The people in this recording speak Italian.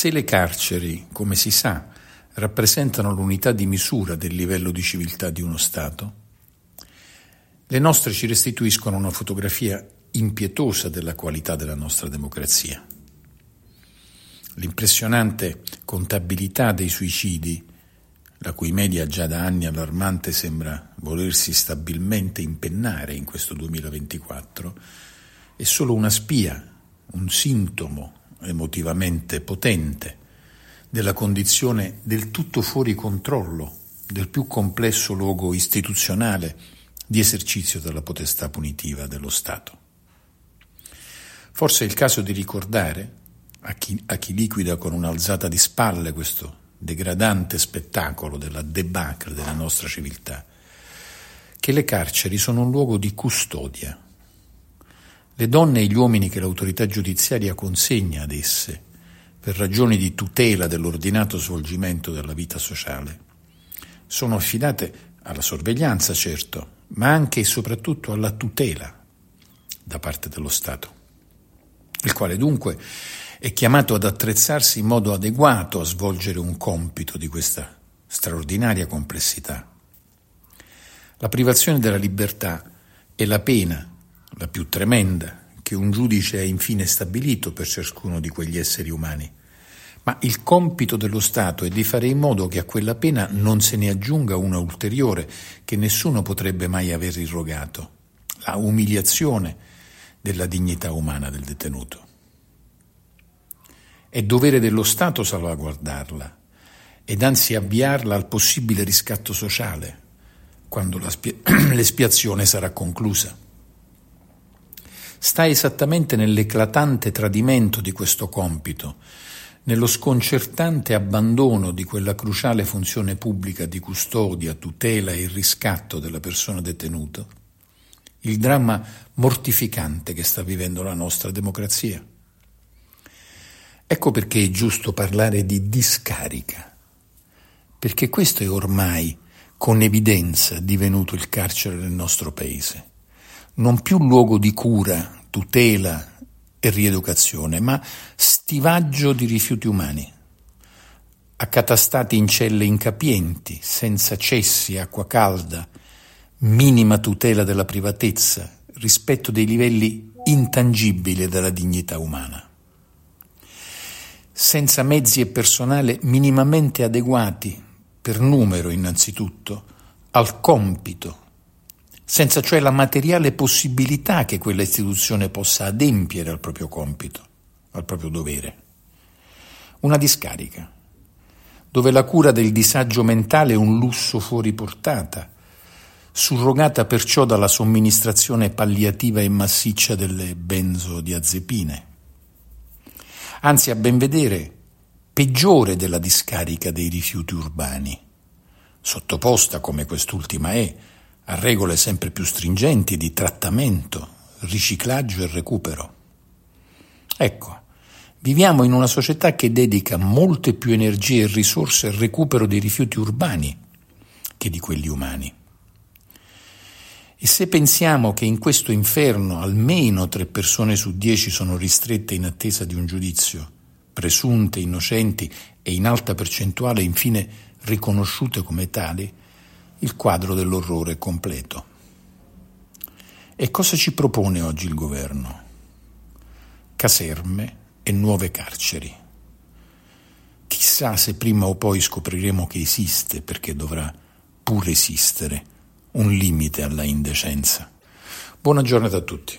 Se le carceri, come si sa, rappresentano l'unità di misura del livello di civiltà di uno Stato, le nostre ci restituiscono una fotografia impietosa della qualità della nostra democrazia. L'impressionante contabilità dei suicidi, la cui media già da anni allarmante sembra volersi stabilmente impennare in questo 2024, è solo una spia, un sintomo emotivamente potente della condizione del tutto fuori controllo del più complesso luogo istituzionale di esercizio della potestà punitiva dello Stato. Forse è il caso di ricordare a chi, a chi liquida con un'alzata di spalle questo degradante spettacolo della debacle della nostra civiltà, che le carceri sono un luogo di custodia. Le donne e gli uomini che l'autorità giudiziaria consegna ad esse per ragioni di tutela dell'ordinato svolgimento della vita sociale sono affidate alla sorveglianza, certo, ma anche e soprattutto alla tutela da parte dello Stato, il quale dunque è chiamato ad attrezzarsi in modo adeguato a svolgere un compito di questa straordinaria complessità. La privazione della libertà è la pena, la più tremenda, che un giudice ha infine stabilito per ciascuno di quegli esseri umani. Ma il compito dello Stato è di fare in modo che a quella pena non se ne aggiunga una ulteriore che nessuno potrebbe mai aver irrogato, la umiliazione della dignità umana del detenuto. È dovere dello Stato salvaguardarla ed anzi avviarla al possibile riscatto sociale quando spia- l'espiazione sarà conclusa. Sta esattamente nell'eclatante tradimento di questo compito, nello sconcertante abbandono di quella cruciale funzione pubblica di custodia, tutela e riscatto della persona detenuta, il dramma mortificante che sta vivendo la nostra democrazia. Ecco perché è giusto parlare di discarica, perché questo è ormai con evidenza divenuto il carcere del nostro paese. Non più luogo di cura, tutela e rieducazione, ma stivaggio di rifiuti umani, accatastati in celle incapienti, senza cessi, acqua calda, minima tutela della privatezza, rispetto dei livelli intangibili della dignità umana. Senza mezzi e personale minimamente adeguati, per numero innanzitutto, al compito, senza cioè la materiale possibilità che quella istituzione possa adempiere al proprio compito, al proprio dovere. Una discarica, dove la cura del disagio mentale è un lusso fuori portata, surrogata perciò dalla somministrazione palliativa e massiccia delle benzodiazepine anzi a ben vedere peggiore della discarica dei rifiuti urbani, sottoposta come quest'ultima è a regole sempre più stringenti di trattamento, riciclaggio e recupero. Ecco, viviamo in una società che dedica molte più energie e risorse al recupero dei rifiuti urbani che di quelli umani. E se pensiamo che in questo inferno almeno tre persone su dieci sono ristrette in attesa di un giudizio, presunte innocenti e in alta percentuale infine riconosciute come tali, il quadro dell'orrore completo. E cosa ci propone oggi il governo? Caserme e nuove carceri. Chissà se prima o poi scopriremo che esiste, perché dovrà pure esistere un limite alla indecenza. Buona giornata a tutti.